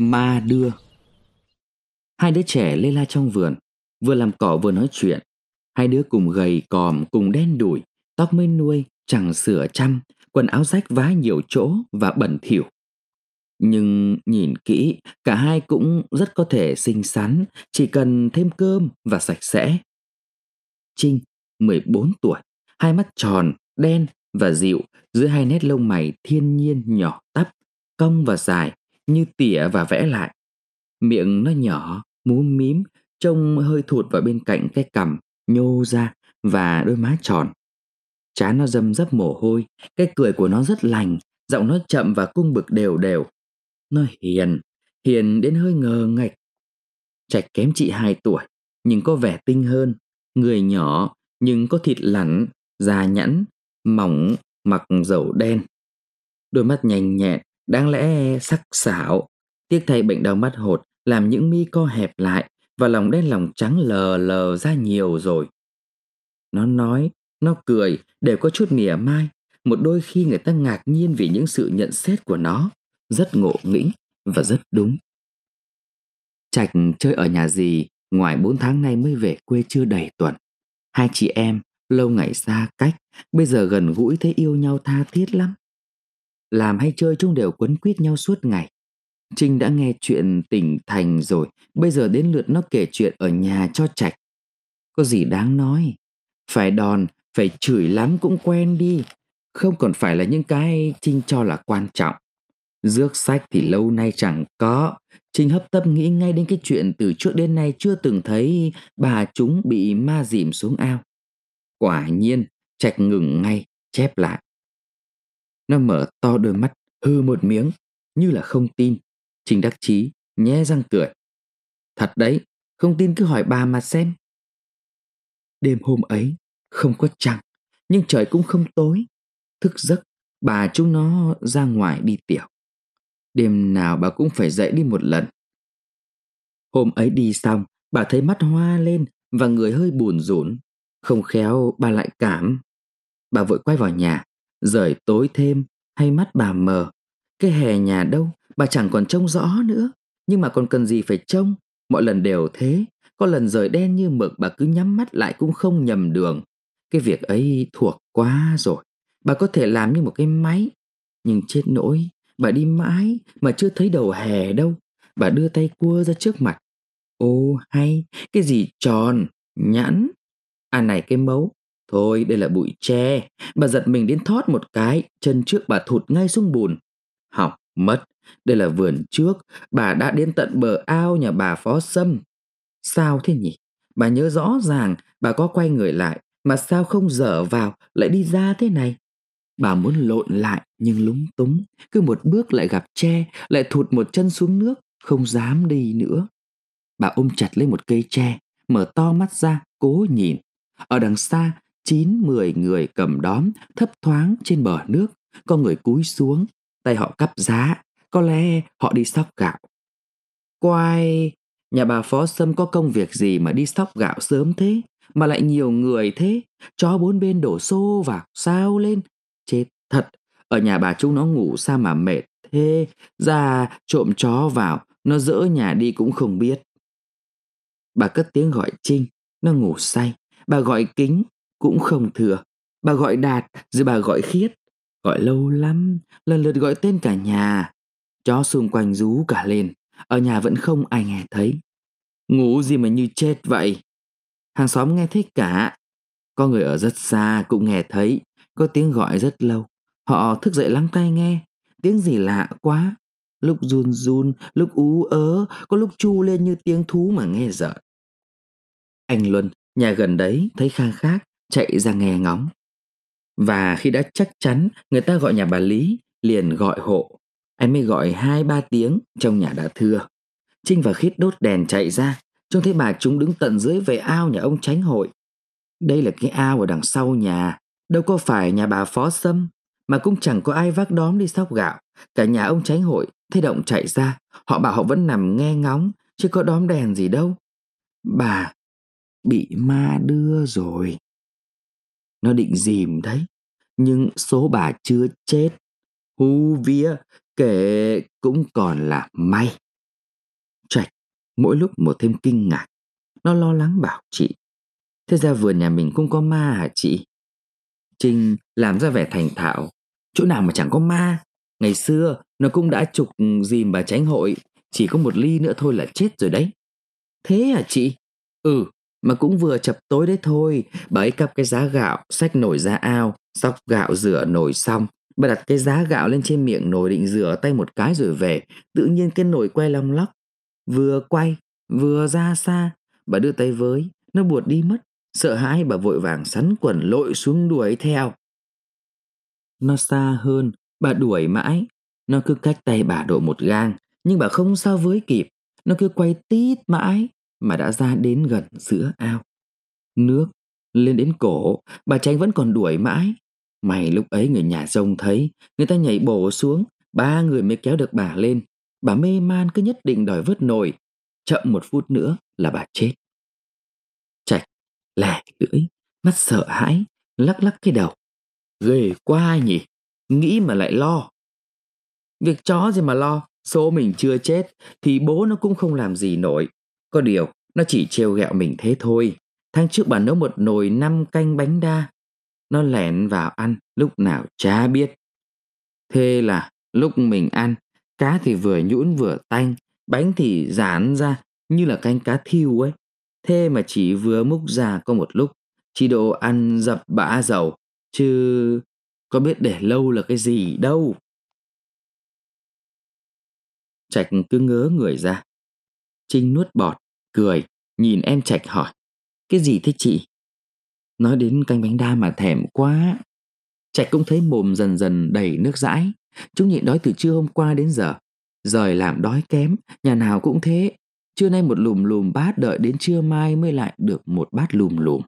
ma đưa. Hai đứa trẻ lê la trong vườn Vừa làm cỏ vừa nói chuyện. Hai đứa cùng gầy còm cùng đen đủi Tóc mới nuôi chẳng sửa chăm Quần áo rách vá nhiều chỗ và bẩn thỉu. Nhưng nhìn kỹ Cả hai cũng rất có thể xinh xắn Chỉ cần thêm cơm và sạch sẽ. Trinh 14 tuổi Hai mắt tròn, đen và dịu Dưới hai nét lông mày thiên nhiên nhỏ tắp Cong và dài như tỉa và vẽ lại. Miệng nó nhỏ, múm mím Trông hơi thụt vào bên cạnh cái cằm Nhô ra và đôi má tròn. Chán nó dâm dấp mồ hôi Cái cười của nó rất lành Giọng nó chậm và cung bực đều đều. Nó hiền Hiền đến hơi ngờ ngạch Trạch kém chị 2 tuổi Nhưng có vẻ tinh hơn. Người nhỏ nhưng có thịt lẳn Da nhẵn Mỏng mặc dầu đen. Đôi mắt nhanh nhẹn Đáng lẽ sắc sảo, Tiếc thay bệnh đau mắt hột, Làm những mi co hẹp lại Và lòng đen lòng trắng lờ lờ ra nhiều rồi. Nó nói, Nó cười, đều có chút mỉa mai. Một đôi khi người ta ngạc nhiên Vì những sự nhận xét của nó, Rất ngộ nghĩnh và rất đúng. Trạch chơi ở nhà gì Ngoài 4 tháng nay mới về quê chưa đầy tuần. Hai chị em, lâu ngày xa cách, Bây giờ gần gũi thấy yêu nhau tha thiết lắm. Làm hay chơi chúng đều quấn quýt nhau suốt ngày. Trinh đã nghe chuyện tỉnh thành rồi Bây giờ đến lượt nó kể chuyện ở nhà cho Trạch. Có gì đáng nói? Phải đòn, phải chửi lắm cũng quen đi. Không còn phải là những cái Trinh cho là quan trọng. Dước sách thì lâu nay chẳng có. Trinh hấp tấp nghĩ ngay đến cái chuyện từ trước đến nay chưa từng thấy bà chúng bị ma dìm xuống ao. Quả nhiên, Trạch ngừng ngay, chép lại. Nó mở to đôi mắt, hư một miếng, như là không tin. Trình đắc chí, nhé răng cười. Thật đấy, không tin cứ hỏi bà mà xem. Đêm hôm ấy, không có trăng, nhưng trời cũng không tối. Thức giấc, bà chúng nó ra ngoài đi tiểu. Đêm nào bà cũng phải dậy đi một lần. Hôm ấy đi xong, bà thấy mắt hoa lên và người hơi buồn rủn. Không khéo bà lại cảm. Bà vội quay vào nhà, rời tối thêm hay mắt bà mờ. Cái hè nhà đâu, bà chẳng còn trông rõ nữa. Nhưng mà còn cần gì phải trông, mọi lần đều thế. Có lần rời đen như mực bà cứ nhắm mắt lại cũng không nhầm đường. Cái việc ấy thuộc quá rồi. Bà có thể làm như một cái máy. Nhưng chết nỗi, Bà đi mãi mà chưa thấy đầu hè đâu. Bà đưa tay cua ra trước mặt. Ô hay, cái gì tròn, nhẵn. À này cái mấu. Thôi đây là bụi tre. Bà giật mình đến thót một cái, chân trước bà thụt ngay xuống bùn. Học mất, đây là vườn trước. Bà đã đến tận bờ ao nhà bà phó sâm. Sao thế nhỉ? Bà nhớ rõ ràng bà có quay người lại mà sao không dở vào lại đi ra thế này? Bà muốn lộn lại nhưng lúng túng, cứ một bước lại gặp tre, lại thụt một chân xuống nước, không dám đi nữa. Bà ôm chặt lấy một cây tre, mở to mắt ra, cố nhìn. Ở đằng xa, chín mười người cầm đóm, thấp thoáng trên bờ nước, có người cúi xuống, tay họ cắp giá, có lẽ họ đi sóc gạo. Quay, nhà bà Phó Sâm có công việc gì mà đi sóc gạo sớm thế, mà lại nhiều người thế, chó bốn bên đổ xô vào, sao lên, Chết thật, ở nhà bà chúng nó ngủ sao mà mệt thế, ra trộm chó vào, nó dỡ nhà đi cũng không biết. Bà cất tiếng gọi Trinh, nó ngủ say. Bà gọi Kính, cũng không thừa. Bà gọi Đạt, rồi bà gọi Khiết. Gọi lâu lắm, lần lượt gọi tên cả nhà. Chó xung quanh rú cả lên, ở nhà vẫn không ai nghe thấy. Ngủ gì mà như chết vậy? Hàng xóm nghe thấy cả. Có người ở rất xa cũng nghe thấy, có tiếng gọi rất lâu. Họ thức dậy lắng tai nghe. Tiếng gì lạ quá. Lúc run run, lúc ú ớ, có lúc chu lên như tiếng thú mà nghe sợ. Anh Luân, nhà gần đấy, thấy khang khác, chạy ra nghe ngóng. Và khi đã chắc chắn người ta gọi nhà bà Lý, liền gọi hộ. Anh mới gọi hai ba tiếng trong nhà đã thưa. Trinh và Khít đốt đèn chạy ra, trông thấy bà chúng đứng tận dưới về ao nhà ông tránh hội. Đây là cái ao ở đằng sau nhà, Đâu có phải nhà bà phó sâm Mà cũng chẳng có ai vác đóm đi sóc gạo Cả nhà ông tránh hội Thấy động chạy ra Họ bảo họ vẫn nằm nghe ngóng Chứ có đóm đèn gì đâu Bà bị ma đưa rồi nó định dìm đấy Nhưng số bà chưa chết Hú vía kể cũng còn là may trạch mỗi lúc một thêm kinh ngạc. Nó lo lắng bảo chị. Thế ra vườn nhà mình cũng có ma hả chị? Trinh làm ra vẻ thành thạo. Chỗ nào mà chẳng có ma. Ngày xưa nó cũng đã trục dìm bà tránh hội. Chỉ có một ly nữa thôi là chết rồi đấy. Thế hả chị? Ừ, mà cũng vừa chập tối đấy thôi. Bà ấy cắp cái giá gạo, xách nồi ra ao, sóc gạo rửa nồi xong. Bà đặt cái giá gạo lên trên miệng nồi định rửa tay một cái rồi về. Tự nhiên cái nồi quay lòng lóc. Vừa quay, vừa ra xa. Bà đưa tay với, nó buột đi mất. Sợ hãi bà vội vàng sắn quần lội xuống đuổi theo. Nó xa hơn, bà đuổi mãi. Nó cứ cách tay bà độ một gang, nhưng bà không sao với kịp. Nó cứ quay tít mãi mà đã ra đến gần giữa ao. Nước lên đến cổ, bà tránh vẫn còn đuổi mãi. May lúc ấy người nhà rông thấy, người ta nhảy bổ xuống, ba người mới kéo được bà lên. Bà mê man cứ nhất định đòi vớt nồi. Chậm một phút nữa là bà chết. Trạch lẻ lưỡi, mắt sợ hãi, lắc lắc cái đầu. Ghê quá nhỉ, nghĩ mà lại lo. Việc chó gì mà lo, số mình chưa chết thì bố nó cũng không làm gì nổi. Có điều, nó chỉ trêu ghẹo mình thế thôi. Tháng trước bà nấu một nồi năm canh bánh đa. Nó lẻn vào ăn lúc nào chả biết. Thế là lúc mình ăn, cá thì vừa nhũn vừa tanh, bánh thì giãn ra như là canh cá thiêu ấy. Thế mà chỉ vừa múc ra có một lúc, chỉ độ ăn dập bã dầu, chứ có biết để lâu là cái gì đâu. Trạch cứ ngớ người ra. Trinh nuốt bọt, cười, nhìn em Trạch hỏi. Cái gì thế chị? Nói đến canh bánh đa mà thèm quá. Trạch cũng thấy mồm dần dần đầy nước dãi. Chúng nhịn đói từ trưa hôm qua đến giờ. Rời làm đói kém, nhà nào cũng thế. Trưa nay một lùm lùm bát đợi đến trưa mai mới lại được một bát lùm lùm.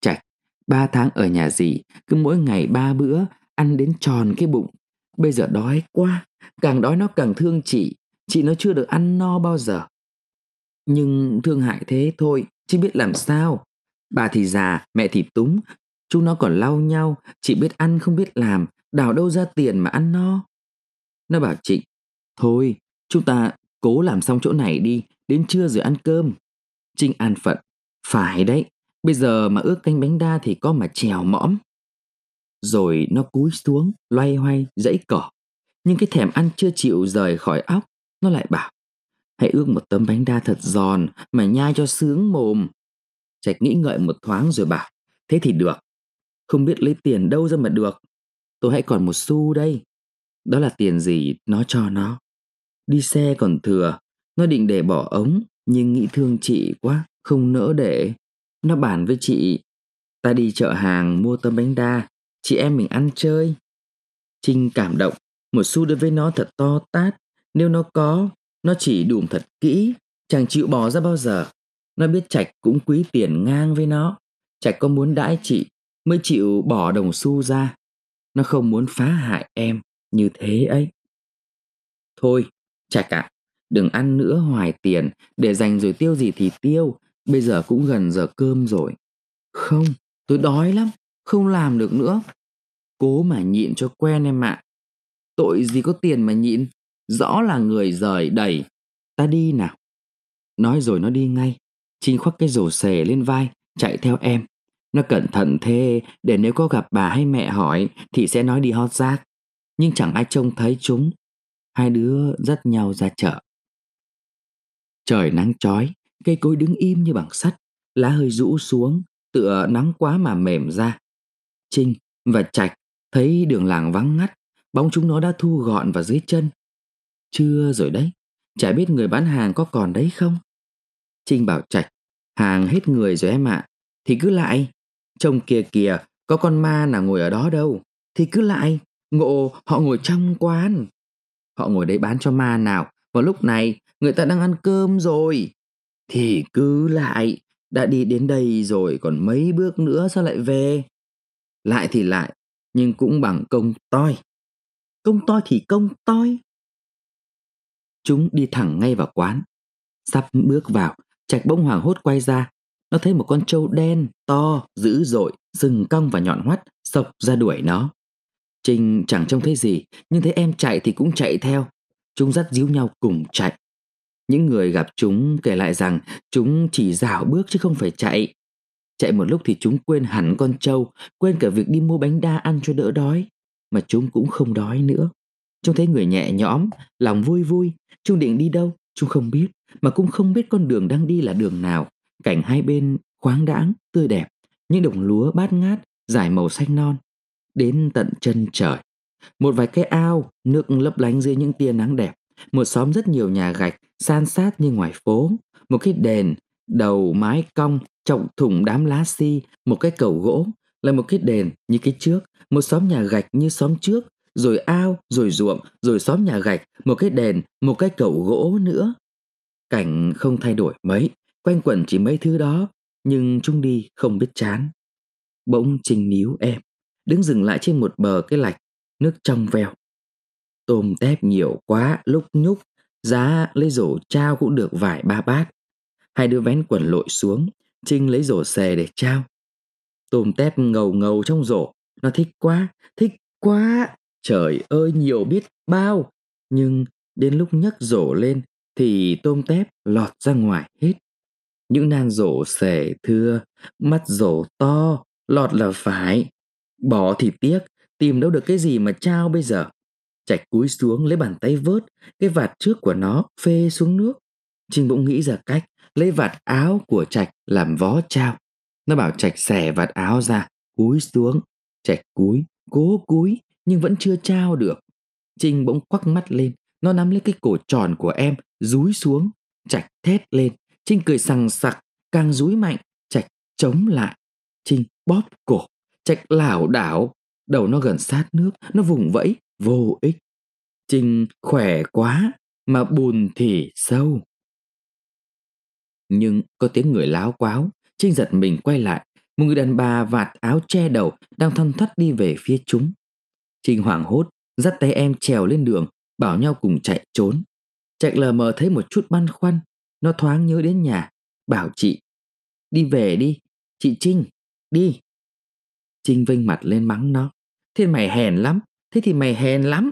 Trạch, ba tháng ở nhà gì cứ mỗi ngày ba bữa, ăn đến tròn cái bụng. Bây giờ đói quá, càng đói nó càng thương chị. Chị nó chưa được ăn no bao giờ. Nhưng thương hại thế thôi, chứ biết làm sao. Bà thì già, mẹ thì túng, chúng nó còn lau nhau, chị biết ăn không biết làm, đào đâu ra tiền mà ăn no. Nó bảo chị, thôi, chúng ta cố làm xong chỗ này đi, đến trưa rồi ăn cơm. Trinh an phận, phải đấy, bây giờ mà ước canh bánh đa thì có mà trèo mõm. Rồi nó cúi xuống, loay hoay, dãy cỏ. Nhưng cái thèm ăn chưa chịu rời khỏi óc, nó lại bảo, hãy ước một tấm bánh đa thật giòn mà nhai cho sướng mồm. Trạch nghĩ ngợi một thoáng rồi bảo, thế thì được. Không biết lấy tiền đâu ra mà được. Tôi hãy còn một xu đây. Đó là tiền gì nó cho nó. Đi xe còn thừa, nó định để bỏ ống, nhưng nghĩ thương chị quá, không nỡ để. Nó bàn với chị, ta đi chợ hàng mua tấm bánh đa, chị em mình ăn chơi. Trinh cảm động, một xu đối với nó thật to tát, nếu nó có, nó chỉ đùm thật kỹ, chẳng chịu bỏ ra bao giờ. Nó biết Trạch cũng quý tiền ngang với nó. Trạch có muốn đãi chị mới chịu bỏ đồng xu ra. Nó không muốn phá hại em như thế ấy. Thôi, Trạch ạ, à, đừng ăn nữa hoài tiền, để dành rồi tiêu gì thì tiêu, bây giờ cũng gần giờ cơm rồi. Không, tôi đói lắm, không làm được nữa. Cố mà nhịn cho quen em ạ. Tội gì có tiền mà nhịn, rõ là người rời đầy. Ta đi nào. Nói rồi nó đi ngay, Trinh khoác cái rổ xề lên vai, chạy theo em. Nó cẩn thận thế để nếu có gặp bà hay mẹ hỏi thì sẽ nói đi hót rác. Nhưng chẳng ai trông thấy chúng. Hai đứa dắt nhau ra chợ. Trời nắng chói, cây cối đứng im như bằng sắt, lá hơi rũ xuống, tựa nắng quá mà mềm ra. Trinh và Trạch thấy đường làng vắng ngắt, bóng chúng nó đã thu gọn vào dưới chân. Chưa rồi đấy, chả biết người bán hàng có còn đấy không? Trinh bảo Trạch, hàng hết người rồi em ạ, thì cứ lại. Trông kia kìa, có con ma nào ngồi ở đó đâu, thì cứ lại. Ngộ, họ ngồi trong quán. Họ ngồi đấy bán cho ma nào, vào lúc này người ta đang ăn cơm rồi. Thì cứ lại, đã đi đến đây rồi còn mấy bước nữa sao lại về? Lại thì lại, nhưng cũng bằng công toi. Công toi thì công toi. Chúng đi thẳng ngay vào quán. Sắp bước vào, Trạch bỗng hoàng hốt quay ra. Nó thấy một con trâu đen, to, dữ dội, sừng cong và nhọn hoắt, sộc ra đuổi nó. Trinh chẳng trông thấy gì, nhưng thấy em chạy thì cũng chạy theo. Chúng dắt díu nhau cùng chạy. Những người gặp chúng kể lại rằng chúng chỉ dạo bước chứ không phải chạy. Chạy một lúc thì chúng quên hẳn con trâu, quên cả việc đi mua bánh đa ăn cho đỡ đói. Mà chúng cũng không đói nữa. Trông thấy người nhẹ nhõm, lòng vui vui. Trung định đi đâu, Trung không biết. Mà cũng không biết con đường đang đi là đường nào. Cảnh hai bên khoáng đãng, tươi đẹp. Những đồng lúa bát ngát, dài màu xanh non. Đến tận chân trời. Một vài cái ao, nước lấp lánh dưới những tia nắng đẹp. Một xóm rất nhiều nhà gạch, san sát như ngoài phố. Một cái đền, đầu mái cong, trọng thủng đám lá si, một cái cầu gỗ, là một cái đền như cái trước, một xóm nhà gạch như xóm trước, rồi ao, rồi ruộng, rồi xóm nhà gạch, một cái đèn, một cái cầu gỗ nữa. Cảnh không thay đổi mấy, quanh quẩn chỉ mấy thứ đó, nhưng chúng đi không biết chán. Bỗng trình níu em, đứng dừng lại trên một bờ cái lạch, nước trong veo. Tôm tép nhiều quá, lúc nhúc, giá lấy rổ trao cũng được vài ba bát. Hai đứa vén quần lội xuống, Trinh lấy rổ xề để trao. Tôm tép ngầu ngầu trong rổ, nó thích quá, thích quá. Trời ơi nhiều biết bao. Nhưng đến lúc nhấc rổ lên thì tôm tép lọt ra ngoài hết. Những nan rổ xẻ thưa, mắt rổ to, lọt là phải. Bỏ thì tiếc, tìm đâu được cái gì mà trao bây giờ. Chạch cúi xuống lấy bàn tay vớt, cái vạt trước của nó phê xuống nước. Trinh bỗng nghĩ ra cách, lấy vạt áo của Trạch làm vó trao. Nó bảo Trạch xẻ vạt áo ra, cúi xuống. Trạch cúi, cố cúi, nhưng vẫn chưa trao được. Trinh bỗng quắc mắt lên, nó nắm lấy cái cổ tròn của em, rúi xuống. chạch thét lên, Trinh cười sằng sặc, càng rúi mạnh, chạch chống lại. Trinh bóp cổ, chạch lảo đảo, đầu nó gần sát nước, nó vùng vẫy, vô ích. Trinh khỏe quá, mà bùn thì sâu. Nhưng có tiếng người láo quáo, Trinh giật mình quay lại, một người đàn bà vạt áo che đầu đang thon thoắt đi về phía chúng. Trinh hoảng hốt, dắt tay em trèo lên đường, bảo nhau cùng chạy trốn. Trạch lờ mờ thấy một chút băn khoăn, nó thoáng nhớ đến nhà, bảo chị, đi về đi, chị Trinh, đi. Trinh vênh mặt lên mắng nó, thế mày hèn lắm, thế thì mày hèn lắm.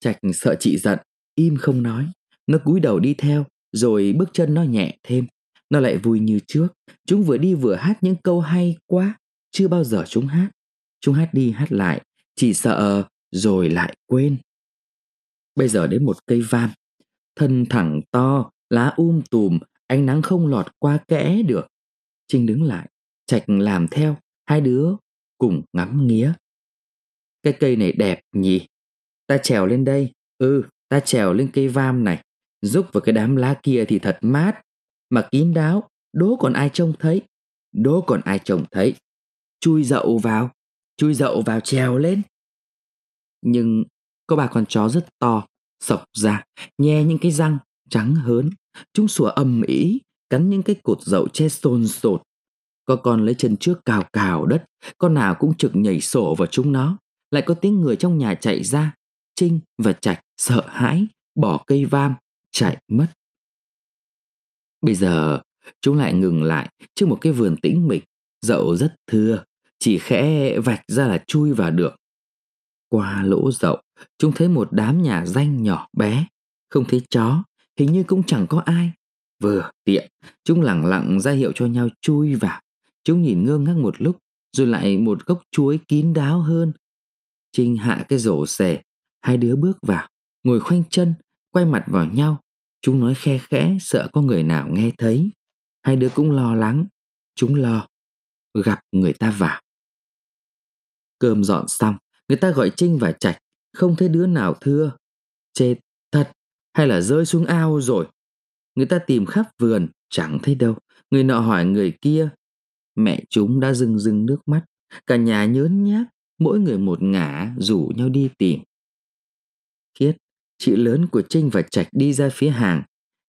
Trạch sợ chị giận, im không nói, nó cúi đầu đi theo, rồi bước chân nó nhẹ thêm. Nó lại vui như trước, chúng vừa đi vừa hát những câu hay quá, chưa bao giờ chúng hát. Chúng hát đi hát lại, chỉ sợ rồi lại quên. Bây giờ đến một cây vam, thân thẳng to, lá um tùm, ánh nắng không lọt qua kẽ được. Trinh đứng lại, Trạch làm theo, hai đứa cùng ngắm nghía. Cái cây này đẹp nhỉ? Ta trèo lên đây, ừ, ta trèo lên cây vam này, rúc vào cái đám lá kia thì thật mát, mà kín đáo, đố còn ai trông thấy, đố còn ai trông thấy. Chui dậu vào, chui dậu vào trèo lên. Nhưng có ba con chó rất to, sọc ra, nhe những cái răng trắng hớn. Chúng sủa âm ĩ, cắn những cái cột dậu che xôn xột. Có con lấy chân trước cào cào đất, con nào cũng trực nhảy sổ vào chúng nó. Lại có tiếng người trong nhà chạy ra. Trinh và Trạch sợ hãi, bỏ cây vam, chạy mất. Bây giờ, chúng lại ngừng lại trước một cái vườn tĩnh mịch, dậu rất thưa, chỉ khẽ vạch ra là chui vào được. Qua lỗ rộng, chúng thấy một đám nhà danh nhỏ bé, không thấy chó, hình như cũng chẳng có ai. Vừa tiện, chúng lặng lặng ra hiệu cho nhau chui vào. Chúng nhìn ngơ ngác một lúc, rồi lại một gốc chuối kín đáo hơn. Trinh hạ cái rổ xẻ, hai đứa bước vào, ngồi khoanh chân, quay mặt vào nhau. Chúng nói khe khẽ sợ có người nào nghe thấy. Hai đứa cũng lo lắng. Chúng lo. Gặp người ta vào. Cơm dọn xong, người ta gọi Trinh và Trạch. Không thấy đứa nào thưa. Chết thật hay là rơi xuống ao rồi. Người ta tìm khắp vườn, chẳng thấy đâu. Người nọ hỏi người kia. Mẹ chúng đã rưng rưng nước mắt. Cả nhà nhớn nhác, mỗi người một ngả rủ nhau đi tìm. Khiết, chị lớn của Trinh và Trạch đi ra phía hàng.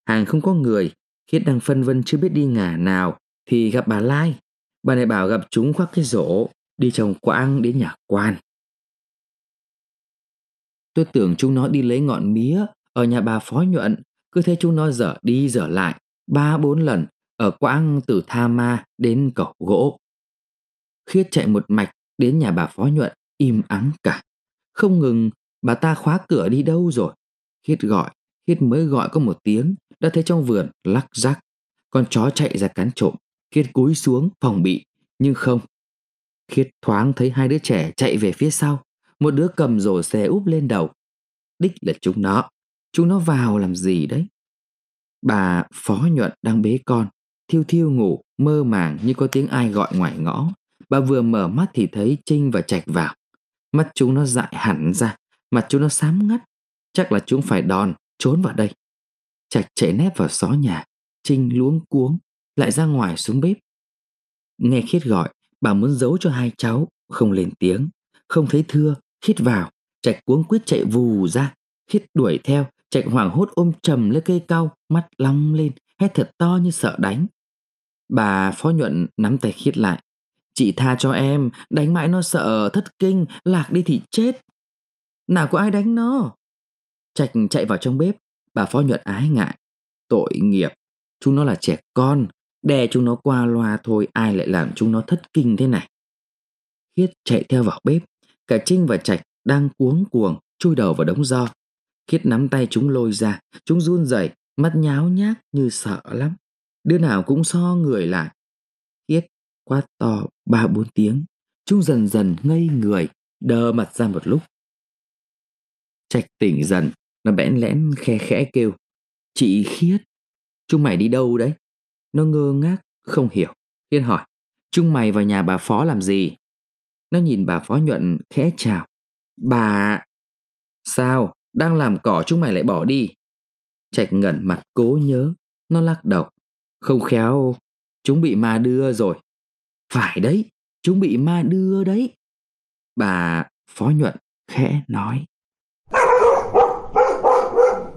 Hàng không có người, Khiết đang phân vân chưa biết đi ngả nào thì gặp bà Lai. Bà này bảo gặp chúng khoác cái rổ, đi trồng quãng đến nhà quan. Tôi tưởng chúng nó đi lấy ngọn mía ở nhà bà phó nhuận, cứ thấy chúng nó dở đi dở lại, ba bốn lần ở quãng từ Tha Ma đến cầu gỗ. Khiết chạy một mạch đến nhà bà phó nhuận, im ắng cả. Không ngừng, bà ta khóa cửa đi đâu rồi? Khiết gọi, Khiết mới gọi có một tiếng đã thấy trong vườn lắc rắc. Con chó chạy ra cắn trộm. Khiết cúi xuống phòng bị, nhưng không. Khiết thoáng thấy hai đứa trẻ chạy về phía sau. Một đứa cầm rổ xe úp lên đầu. Đích là chúng nó. Chúng nó vào làm gì đấy? Bà Phó Nhuận đang bế con, thiêu thiêu ngủ, mơ màng như có tiếng ai gọi ngoài ngõ. Bà vừa mở mắt thì thấy Trinh và Trạch vào. Mắt chúng nó dại hẳn ra, mặt chúng nó xám ngắt. Chắc là chúng phải đòn, trốn vào đây. Trạch chạy nép vào xó nhà, Trinh luống cuống, lại ra ngoài xuống bếp. Nghe Khiết gọi, bà muốn giấu cho hai cháu, không lên tiếng. Không thấy thưa, hít vào, Trạch cuống quyết chạy vù ra. hít đuổi theo, Trạch hoảng hốt ôm trầm lấy cây cau, mắt long lên, hét thật to như sợ đánh. Bà Phó Nhuận nắm tay Khiết lại. Chị tha cho em, đánh mãi nó sợ, thất kinh, lạc đi thì chết. Nào có ai đánh nó? Trạch chạy vào trong bếp, bà Phó Nhuận ái ngại. Tội nghiệp, chúng nó là trẻ con, đè chúng nó qua loa thôi ai lại làm chúng nó thất kinh thế này. Khiết chạy theo vào bếp, cả Trinh và Trạch đang cuống cuồng chui đầu vào đống do. Khiết nắm tay chúng lôi ra, chúng run rẩy, mắt nháo nhác như sợ lắm. Đứa nào cũng so người lại. Khiết quát to ba bốn tiếng, chúng dần dần ngây người, đờ mặt ra một lúc. Trạch tỉnh dần, nó bẽn lẽn khe khẽ kêu. Chị Khiết, chúng mày đi đâu đấy? Nó ngơ ngác, không hiểu. Khiết hỏi, chúng mày vào nhà bà Phó làm gì? Nó nhìn bà Phó nhuận khẽ chào. Bà... Sao? Đang làm cỏ chúng mày lại bỏ đi. Trạch ngẩn mặt cố nhớ. Nó lắc đầu. Không khéo, chúng bị ma đưa rồi. Phải đấy, chúng bị ma đưa đấy. Bà Phó Nhuận khẽ nói.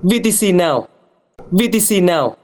VTC nào? VTC nào?